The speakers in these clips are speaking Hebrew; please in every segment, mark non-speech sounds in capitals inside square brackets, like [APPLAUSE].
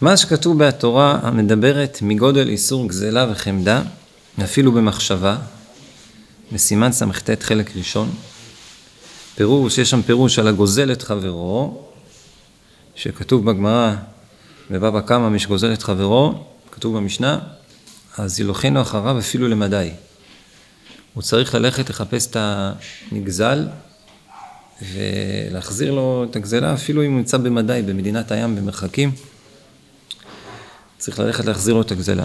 מה שכתוב בתורה המדברת מגודל איסור גזלה וחמדה, אפילו במחשבה, בסימן ס"ט חלק ראשון, פירוש, יש שם פירוש על הגוזל את חברו, שכתוב בגמרא, בבבא קמא מי שגוזל את חברו, כתוב במשנה, אז ילוכנו אחריו אפילו למדי. הוא צריך ללכת לחפש את הנגזל ולהחזיר לו את הגזלה, אפילו אם הוא נמצא במדי, במדינת הים, במרחקים. צריך ללכת להחזיר לו את הגזלה.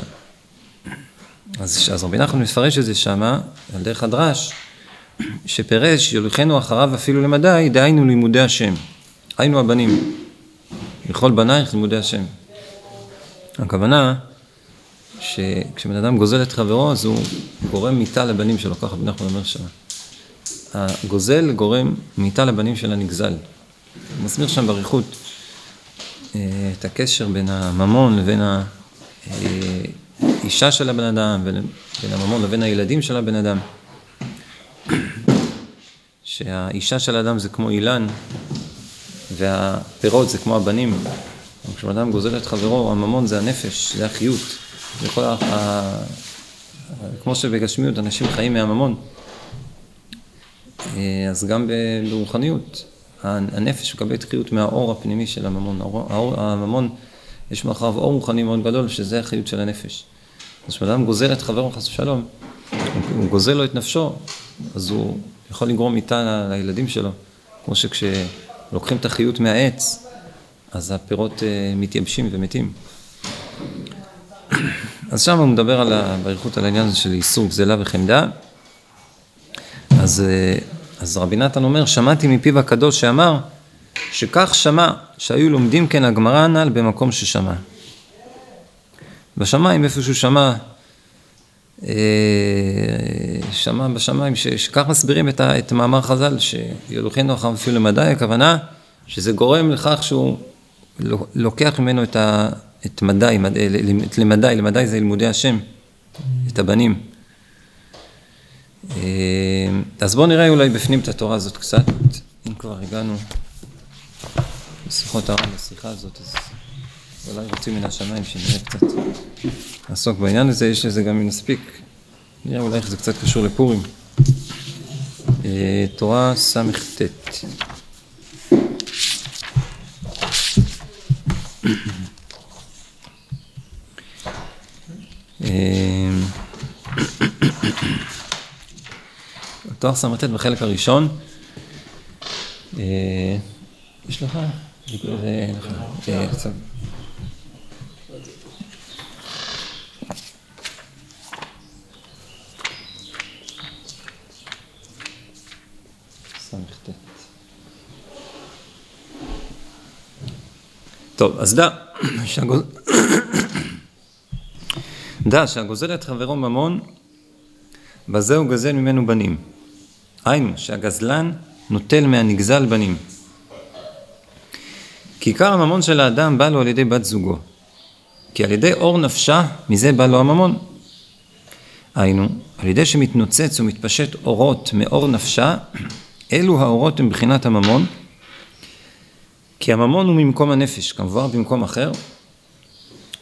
אז, אז רבי נחמן מפרש את זה שמה, על דרך הדרש, שפירש, יוליכנו אחריו אפילו למדי, דהיינו לימודי השם. היינו הבנים. לכל בנייך לימודי השם. הכוונה, שכשבן אדם גוזל את חברו, אז הוא גורם מיתה לבנים שלו, ככה רבי נחמן אומר שם. הגוזל גורם מיתה לבנים של הנגזל. הוא מסביר שם באריכות אה, את הקשר בין הממון לבין האישה של הבן אדם, בין הממון לבין הילדים של הבן אדם. שהאישה של האדם זה כמו אילן, והפירות זה כמו הבנים. כשבן אדם גוזל את חברו, הממון זה הנפש, זה החיות. זה כל ה... כמו שבגשמיות אנשים חיים מהממון, אה, אז גם ברוחניות, הנפש מקבלת חיות מהאור הפנימי של הממון. האור, הממון, יש מאחוריו אור רוחני מאוד גדול, שזה החיות של הנפש. אז כשאדם גוזל את חברו חס ושלום, הוא גוזל לו את נפשו, אז הוא יכול לגרום מיתה לילדים שלו. כמו שכשלוקחים את החיות מהעץ, אז הפירות אה, מתייבשים ומתים. [COUGHS] אז שם הוא מדבר על באריכות על העניין הזה של איסור גזלה וחמדה. אז, אה, אז רבי נתן אומר, שמעתי מפיו הקדוש שאמר, שכך שמע, שהיו לומדים כן הגמרא הנ"ל במקום ששמע. בשמיים, איפה שהוא שמע, אה, שמע בשמיים, שכך מסבירים את, ה, את מאמר חז"ל, שידוכנו אחר אפילו למדי, הכוונה שזה גורם לכך שהוא לוקח ממנו את, ה, את מדי, מד, את למדי, למדי זה לימודי השם, את הבנים. אה, אז בואו נראה אולי בפנים את התורה הזאת קצת, אם כבר הגענו לשיחות הרב, לשיחה הזאת, אז אולי רוצים מן השמיים שנראה קצת לעסוק בעניין הזה, יש לזה גם מספיק, נראה אולי איך זה קצת קשור לפורים. אה, תורה ס"ט אמ, תואר ס"ט בחלק הראשון. אה, יש לך? אה, טוב, אז דע, דע שהגוזל את חברו ממון, בזה הוא גזל ממנו בנים. היינו, שהגזלן נוטל מהנגזל בנים. כי עיקר הממון של האדם בא לו על ידי בת זוגו. כי על ידי אור נפשה, מזה בא לו הממון. היינו, על ידי שמתנוצץ ומתפשט אורות מאור נפשה, [CLEARS THROAT] אלו האורות הם בחינת הממון, כי הממון הוא ממקום הנפש, כמובן במקום אחר,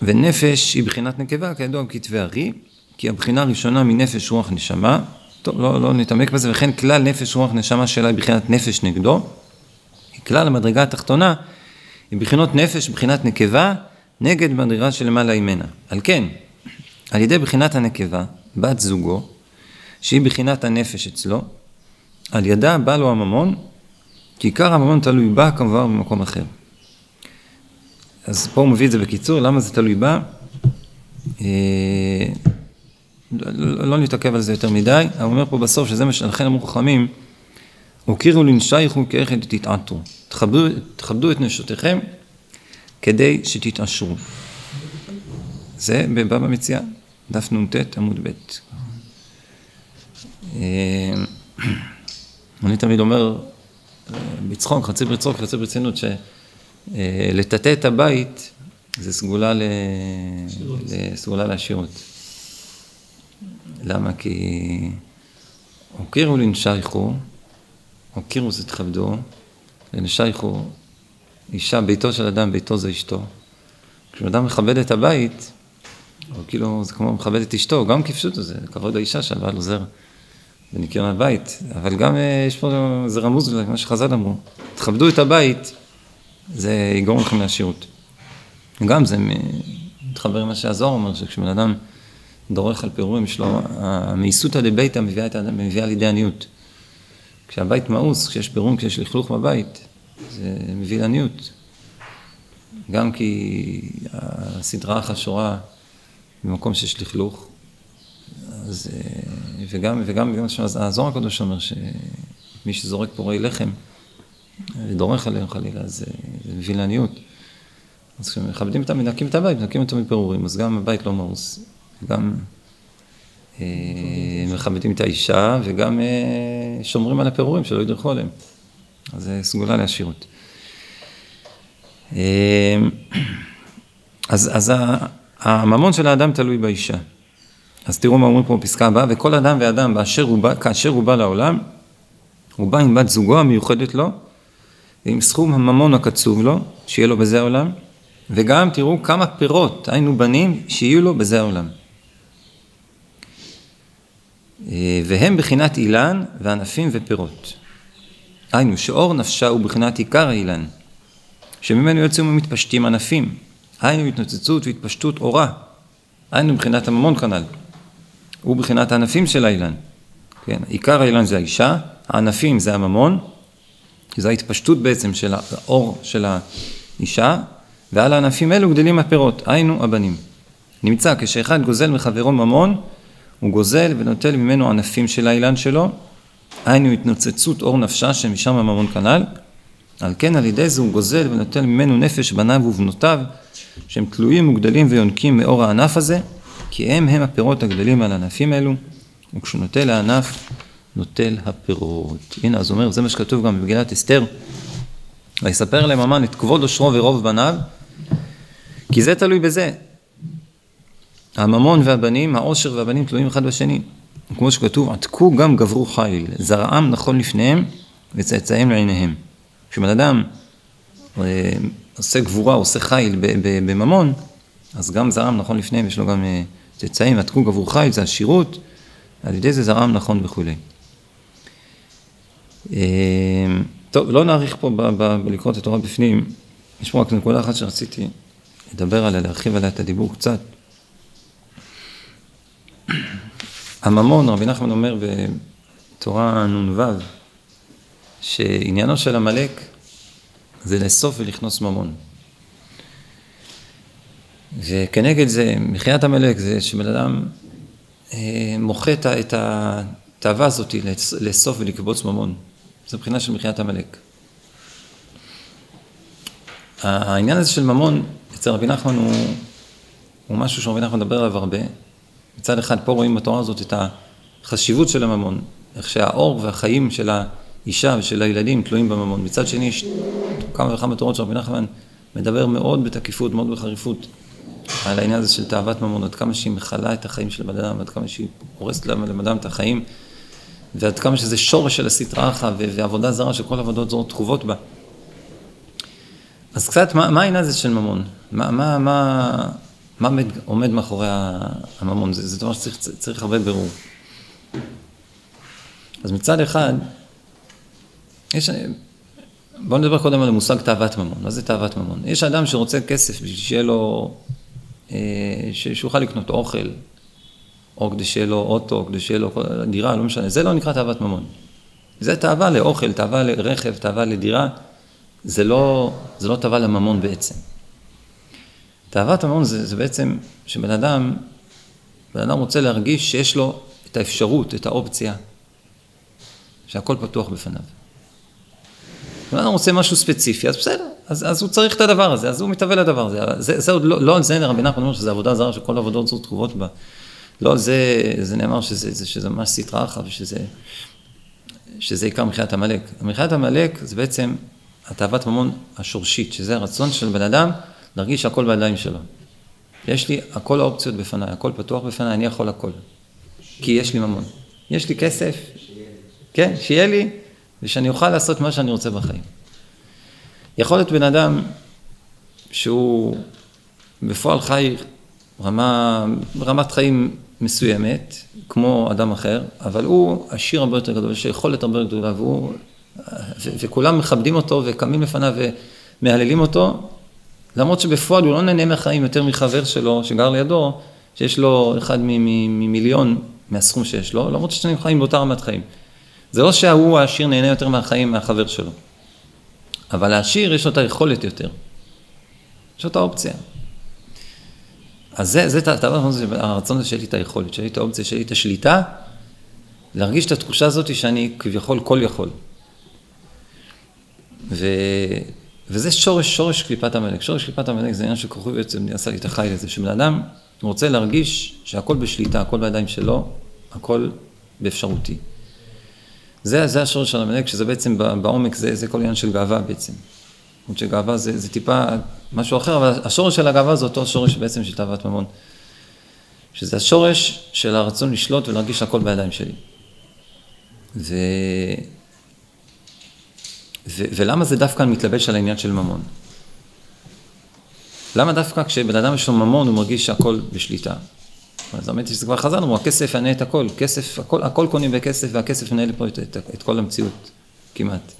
ונפש היא בחינת נקבה, כידוע בכתבי ארי, כי הבחינה הראשונה מנפש רוח נשמה, טוב, לא, לא נתעמק בזה, וכן כלל נפש רוח נשמה שלה היא בחינת נפש נגדו, כלל המדרגה התחתונה היא בחינות נפש, בחינת נקבה, נגד מדרגה שלמעלה ממנה. על כן, על ידי בחינת הנקבה, בת זוגו, שהיא בחינת הנפש אצלו, על ידה בא לו הממון, כי עיקר הממון תלוי בה כמובן במקום אחר. אז פה הוא מביא את זה בקיצור, למה זה תלוי בה? אה, לא, לא נתעכב על זה יותר מדי, הוא אומר פה בסוף שזה מה שלכן אמרו חכמים, הוקירו לנשייכו כאיכד תתעטו, תכבדו, תכבדו את נשותיכם כדי שתתעשרו. זה בבבא מציאה, דף נ"ט עמוד ב'. אה, [CLEARS THROAT] אני תמיד אומר בצחוק, חצי בצחוק, חצי ברצינות, שלטאטא את הבית זה סגולה, ל... סגולה לעשירות. למה? כי הוקירו לנשייכו, הוקירו זה תכבדו, לנשייכו אישה, ביתו של אדם, ביתו זה אשתו. כשאדם מכבד את הבית, או כאילו זה כמו מכבד את אשתו, גם כפשוט זה כבוד האישה שהבעל עוזר בניקיון הבית, אבל גם אה, יש פה, זה רמוז למה שחז"ל אמרו, תכבדו את הבית, זה יגרום לכם לעשירות. גם זה מתחבר עם מה שהזוהר אומר, שכשבן אדם דורך על פירורים שלו, המאיסותא דביתא מביאה, מביאה לידי עניות. כשהבית מאוס, כשיש פירורים, כשיש לכלוך בבית, זה מביא לעניות. גם כי הסדרה החשורה במקום שיש לכלוך, אז, וגם, וגם, וגם הזוהר הקדוש אומר שמי שזורק פורי לחם ודורך עליהם חלילה, זה, זה מביא לעניות. אז כשמכבדים אותם, מנקים את הבית, מנקים אותו מפירורים, אז גם הבית לא מאוס, גם אה, מכבדים את האישה וגם אה, שומרים על הפירורים שלא ידרכו עליהם. אז זה סגולה לעשירות. אה, אז, אז הממון של האדם תלוי באישה. אז תראו מה אומרים פה בפסקה הבאה, וכל אדם ואדם באשר הוא בא, כאשר הוא בא לעולם, הוא בא עם בת זוגו המיוחדת לו, ועם סכום הממון הקצוב לו, שיהיה לו בזה העולם, וגם תראו כמה פירות, היינו בנים, שיהיו לו בזה העולם. אה, והם בחינת אילן וענפים ופירות. היינו, שאור נפשה הוא בחינת עיקר האילן, שממנו יוצאים ומתפשטים ענפים, היינו התנוצצות והתפשטות אורה, היינו מבחינת הממון כנ"ל, הוא בחינת הענפים של האילן. כן, עיקר האילן זה האישה, הענפים זה הממון, זו ההתפשטות בעצם של האור של האישה, ועל הענפים אלו גדלים הפירות, היינו הבנים. נמצא כשאחד גוזל מחברו ממון, הוא גוזל ונוטל ממנו ענפים של האילן שלו, היינו התנוצצות אור נפשה שמשם הממון כנ"ל, על כן על ידי זה הוא גוזל ונוטל ממנו נפש בניו ובנותיו, שהם תלויים וגדלים ויונקים מאור הענף הזה, כי הם הם הפירות הגדלים על הענפים אלו, וכשהוא נוטל הענף, נוטל הפירות. הנה, אז אומר, זה מה שכתוב גם במגילת אסתר, ויספר להם המן את כבוד עושרו ורוב בניו, כי זה תלוי בזה. הממון והבנים, העושר והבנים תלויים אחד בשני. כמו שכתוב, עתקו גם גברו חיל, זרעם נכון לפניהם וצאצאיהם לעיניהם. כשבן אדם אה, עושה גבורה, עושה חיל בממון, אז גם זרעם נכון לפניהם, יש לו גם אה, צאצאים, עתקו גברו חיל, זה עשירות, על ידי זה זרעם נכון וכולי. אה, טוב, לא נאריך פה בלקרוא את התורה בפנים, יש פה רק נקודה אחת שרציתי לדבר עליה, להרחיב עליה את הדיבור קצת. הממון, רבי נחמן אומר בתורה נ"ו, שעניינו של עמלק זה לאסוף ולכנוס ממון. וכנגד זה, מחיית עמלק זה שבן אדם אה, מוחה את התאווה הזאת לאסוף ולקבוץ ממון. זה מבחינה של מחיית עמלק. העניין הזה של ממון אצל רבי נחמן הוא, הוא משהו שרבי נחמן מדבר עליו הרבה. מצד אחד פה רואים בתורה הזאת את החשיבות של הממון, איך שהאור והחיים של האישה ושל הילדים תלויים בממון. מצד שני יש כמה וכמה תורות שרבי נחמן מדבר מאוד בתקיפות, מאוד בחריפות, על העניין הזה של תאוות ממון, עד כמה שהיא מכלה את החיים של בן אדם, עד כמה שהיא הורסת לבן אדם את החיים, ועד כמה שזה שורש של הסטרא אחא ועבודה זרה שכל עבודות זרות תחובות בה. אז קצת, מה, מה העניין הזה של ממון? מה, מה, מה, מה עומד, מאחורי הממון? זה, זה דבר שצריך הרבה בירור. אז מצד אחד, יש, בואו נדבר קודם על המושג תאוות ממון. מה זה תאוות ממון? יש אדם שרוצה כסף בשביל שיהיה לו, אה, שיוכל לקנות אוכל, או כדי שיהיה לו אוטו, כדי שיהיה לו דירה, לא משנה. זה לא נקרא תאוות ממון. זה תאווה לאוכל, תאווה לרכב, תאווה לדירה. זה לא, זה לא תאווה לממון בעצם. תאוות הממון זה, זה בעצם שבן אדם, בן אדם רוצה להרגיש שיש לו את האפשרות, את האופציה, שהכל פתוח בפניו. בן אדם רוצה משהו ספציפי, אז בסדר, אז, אז הוא צריך את הדבר הזה, אז הוא מתהווה לדבר הזה. זה, זה עוד לא, לא על זה רבי נחמן אומר שזה עבודה זרה שכל עבודות זרות תקובות בה. לא על זה, זה נאמר שזה, שזה ממש סטרא אחרא ושזה שזה עיקר מחיית עמלק. מחיית עמלק זה בעצם התאוות ממון השורשית, שזה הרצון של בן אדם להרגיש שהכל בידיים שלו. יש לי הכל האופציות בפניי, הכל פתוח בפניי, אני יכול הכל. כי יש לי ממון. יש לי כסף, כן, שיהיה לי, ושאני אוכל לעשות מה שאני רוצה בחיים. יכול להיות בן אדם שהוא בפועל חי רמה, רמת חיים מסוימת, כמו אדם אחר, אבל הוא עשיר הרבה יותר גדול, יש יכולת הרבה יותר גדולה, והוא, ו, וכולם מכבדים אותו וקמים לפניו ומהללים אותו, למרות שבפועל הוא לא נהנה מהחיים יותר מחבר שלו שגר לידו, שיש לו אחד ממיליון מהסכום שיש לו, למרות ששניהם חיים באותה רמת חיים. זה לא שההוא העשיר נהנה יותר מהחיים מהחבר שלו, אבל העשיר יש לו את היכולת יותר, יש לו את האופציה. אז זה, זה, זה הרצון הזה שיהיה לי את היכולת, שיהיה לי את האופציה, שיהיה לי את השליטה, להרגיש את התחושה הזאת שאני כביכול כל יכול. ו, וזה שורש, שורש קליפת המלך. שורש קליפת המלך זה עניין שכוחי בעצם עשה לי את החי לזה, שבן אדם רוצה להרגיש שהכל בשליטה, הכל בידיים שלו, הכל באפשרותי. זה, זה השורש של המלך, שזה בעצם בעומק, זה, זה כל עניין של גאווה בעצם. למרות שגאווה זה, זה טיפה משהו אחר, אבל השורש של הגאווה זה אותו שורש בעצם של תאוות ממון. שזה השורש של הרצון לשלוט ולהרגיש שהכל בידיים שלי. ו... ו... ולמה זה דווקא מתלבש על העניין של ממון? למה דווקא כשבן אדם יש לו ממון הוא מרגיש שהכל בשליטה? אז האמת היא שזה כבר חזרנו, הכסף יענה את הכל, כסף, הכל, הכל קונים בכסף והכסף מנהל פה את, את, את כל המציאות, כמעט.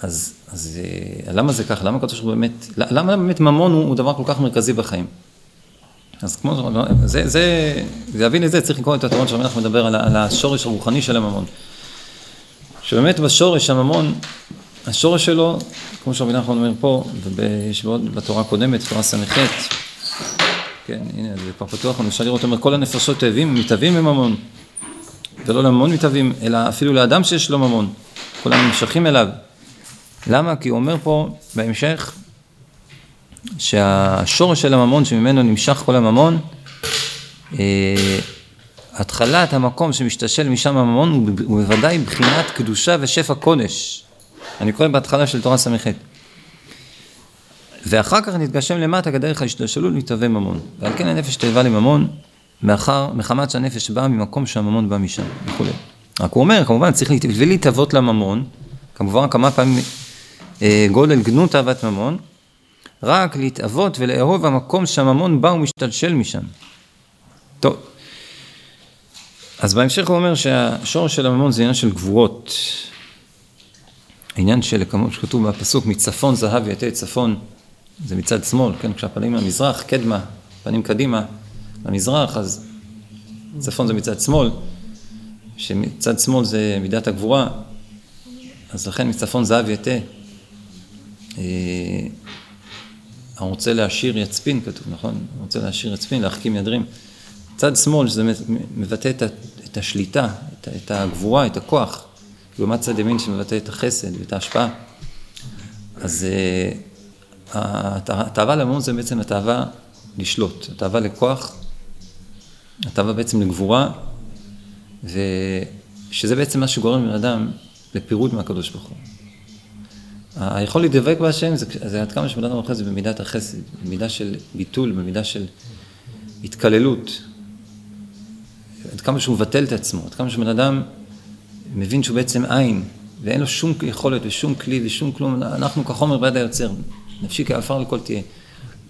אז, אז אה, למה זה ככה? למה הקדוש ברוך הוא באמת, למה באמת ממון הוא, הוא דבר כל כך מרכזי בחיים? אז כמו, זה, זה, להבין את זה צריך לקרוא את התורות שהמלך מדבר על, על השורש הרוחני של הממון. שבאמת בשורש הממון, השורש שלו, כמו שרבי נחמן אומר פה, ויש עוד בתורה הקודמת, תורה ס"ח, כן, הנה, זה כבר פתוח, אפשר לראות, אומר, כל הנפשות תאבים, מתאבים מממון, ולא לממון מתאבים, אלא אפילו לאדם שיש לו ממון, כולם נמשכים אליו. למה? כי הוא אומר פה בהמשך שהשורש של הממון שממנו נמשך כל הממון, אה, התחלת המקום שמשתשל משם הממון הוא בוודאי בחינת קדושה ושפע קודש. אני קורא בהתחלה של תורה ס"ח. ואחר כך נתגשם למטה כדרך ההשתלשלות מתהווה ממון. ועל כן הנפש תאבה לממון, מאחר, מחמת שהנפש באה ממקום שהממון בא משם, וכולי. רק הוא אומר, כמובן, צריך להתהוות לממון, כמובן כמה פעמים אה, גודל גנות אהבת ממון, רק להתאבות ולאהוב המקום שהממון בא ומשתלשל משם. טוב, אז בהמשך הוא אומר שהשורש של הממון זה עניין של גבורות. עניין של, כמו שכתוב בפסוק, מצפון זהב יתה צפון, זה מצד שמאל, כן, כשהפנים למזרח, קדמה, פנים קדימה, למזרח, אז צפון זה מצד שמאל, שמצד שמאל זה מידת הגבורה, אז לכן מצפון זהב יתה. אה, הרוצה להשאיר יצפין, כתוב, נכון? הרוצה להשאיר יצפין, להחכים ידרים. צד שמאל, שזה מבטא את, את השליטה, את, את הגבורה, את הכוח, לעומת צד ימין שמבטא את החסד ואת ההשפעה. אז התאווה למון זה בעצם התאווה לשלוט, התאווה לכוח, התאווה בעצם לגבורה, ושזה בעצם מה שגורם לבן אדם לפירוד מהקדוש ברוך הוא. היכול להידבק בהשם זה, זה עד כמה שבן אדם אוכל זה במידת החסד, במידה של ביטול, במידה של התקללות. עד כמה שהוא מבטל את עצמו, עד כמה שבן אדם מבין שהוא בעצם עין, ואין לו שום יכולת ושום כלי ושום כלום, אנחנו כחומר ביד היוצר, נפשי כעפר לכל תהיה.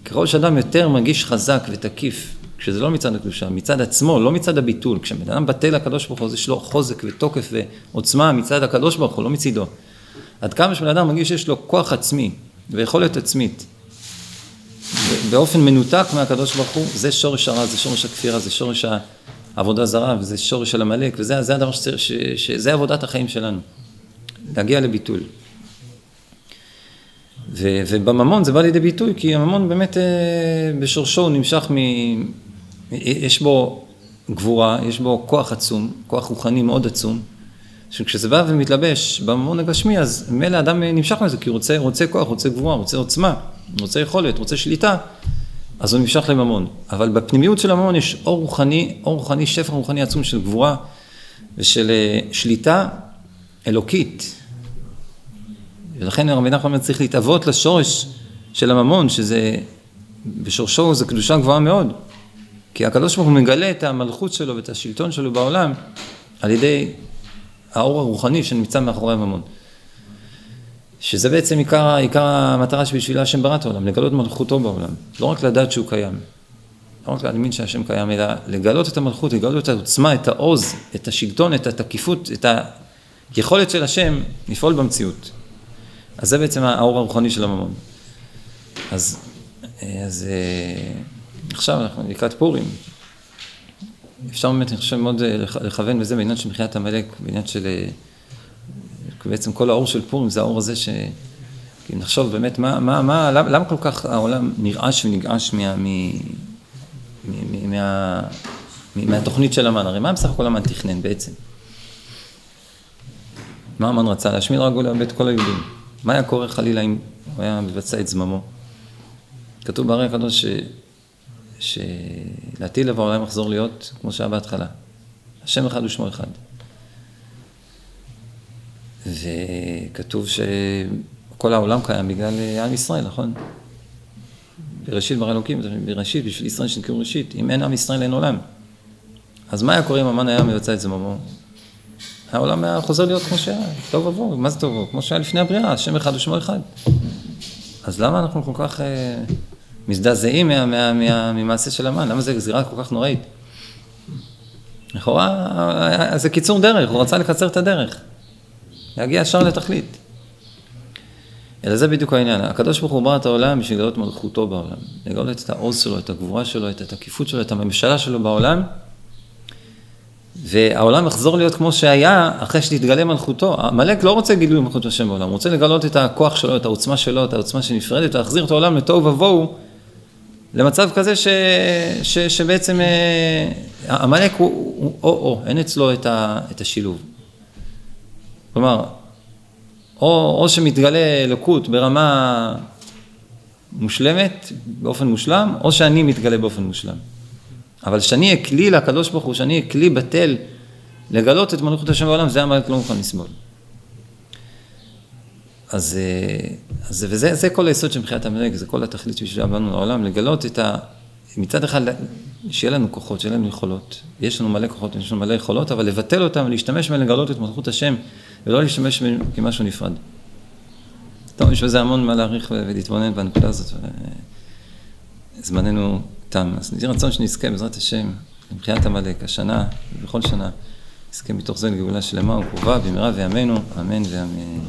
ככל שאדם יותר מרגיש חזק ותקיף, כשזה לא מצד הקדושה, מצד עצמו, לא מצד הביטול, כשבן אדם בטל לקדוש ברוך הוא, יש לו חוזק ותוקף ועוצמה מצד הקדוש ברוך הוא, לא מצידו. עד כמה שבן אדם מרגיש שיש לו כוח עצמי ויכולת עצמית באופן מנותק מהקדוש ברוך הוא, זה שורש הרע, זה שורש הכפירה, זה שורש העבודה זרה וזה שורש של עמלק וזה הדבר שצריך, שזה עבודת החיים שלנו, להגיע לביטול. ו, ובממון זה בא לידי ביטוי כי הממון באמת אה, בשורשו הוא נמשך מ... יש בו גבורה, יש בו כוח עצום, כוח רוחני מאוד עצום שכשזה בא ומתלבש בממון הגשמי, אז מילא אדם נמשך לזה, כי הוא רוצה, רוצה כוח, רוצה גבוהה, רוצה עוצמה, רוצה יכולת, רוצה שליטה, אז הוא נמשך לממון. אבל בפנימיות של הממון יש אור רוחני, אור רוחני, שפע רוחני עצום של גבורה ושל אה, שליטה אלוקית. ולכן רבי נחמן אומר צריך להתאבות לשורש של הממון, שזה, בשורשו זה קדושה גבוהה מאוד. כי הקדוש ברוך הוא מגלה את המלכות שלו ואת השלטון שלו בעולם על ידי האור הרוחני שנמצא מאחורי הממון. שזה בעצם עיקר, עיקר המטרה שבשבילה השם ברא את העולם, לגלות מלכותו בעולם. לא רק לדעת שהוא קיים, לא רק להאמין שהשם קיים, אלא לגלות את המלכות, לגלות את העוצמה, את העוז, את השלטון, את התקיפות, את היכולת של השם לפעול במציאות. אז זה בעצם האור הרוחני של הממון. אז, אז עכשיו אנחנו לקראת פורים. אפשר באמת, אני חושב, מאוד לכוון בזה בעניין של מחיית עמלק, בעניין של... בעצם כל האור של פורים זה האור הזה ש... כי נחשוב באמת, מה, מה, מה, למה, למה כל כך העולם נרעש ונגעש מה, מ, מ, מה, מהתוכנית של המן? הרי מה בסך הכל המן תכנן בעצם? מה המן רצה? להשמיד רק ולאבד כל היהודים. מה היה קורה חלילה אם הוא היה מבצע את זממו? כתוב בהרי הקדוש. שלעתיד לבוא העולם יחזור להיות כמו שהיה בהתחלה. השם אחד ושמו אחד. וכתוב שכל העולם קיים בגלל עם ישראל, נכון? בראשית ברא אלוקים, בראשית, בשביל ישראל שנקראו ראשית. אם אין עם ישראל אין עולם. אז מה היה קורה אם המן היה מבצע את זממו? העולם היה חוזר להיות כמו שהיה, טוב ובואו, מה זה טוב ובואו? כמו שהיה לפני הבריאה, השם אחד ושמו אחד. אז למה אנחנו כל כך אה, מזדעזעים ממעשה של המן? למה זו גזירה כל כך נוראית? לכאורה, אה, זה קיצור דרך, הוא רצה לקצר את הדרך. להגיע ישר לתכלית. אלא זה בדיוק העניין. הקדוש ברוך הוא ברא את העולם בשביל לגלות מלכותו בעולם. לגלות את העוז שלו, את הגבורה שלו, את התקיפות שלו, את הממשלה שלו בעולם. והעולם יחזור להיות כמו שהיה אחרי שתתגלה מלכותו. עמלק לא רוצה גילוי מלכות השם בעולם, הוא רוצה לגלות את הכוח שלו, את העוצמה שלו, את העוצמה שנפרדת, להחזיר את העולם לתוהו ובוהו, למצב כזה ש, ש, שבעצם אה, עמלק הוא או-או, אין אצלו את, ה, את השילוב. כלומר, או, או שמתגלה אלוקות ברמה מושלמת, באופן מושלם, או שאני מתגלה באופן מושלם. אבל שאני אהיה כלי לקדוש ברוך הוא, שאני אהיה כלי בטל לגלות את מלכות השם בעולם, זה המלך לא מוכן לסבול. אז, אה, אז וזה זה כל היסוד של מחיית המלך, זה כל התכלית שבשבילה באנו לעולם, לגלות את ה... מצד אחד, שיהיה לנו כוחות, שיהיה לנו יכולות. יש לנו מלא כוחות, יש לנו מלא יכולות, אבל לבטל אותם ולהשתמש בהם לגלות את מלכות השם, ולא להשתמש בהם כמשהו נפרד. טוב, יש בזה המון מה להעריך ולהתבונן בנקודה הזאת. זמננו תם. אז יהי רצון שנזכה בעזרת השם למחיית עמלק השנה ובכל שנה נזכה מתוך זה לגאולה שלמה וקרובה במהרה בימינו, אמן ואמן.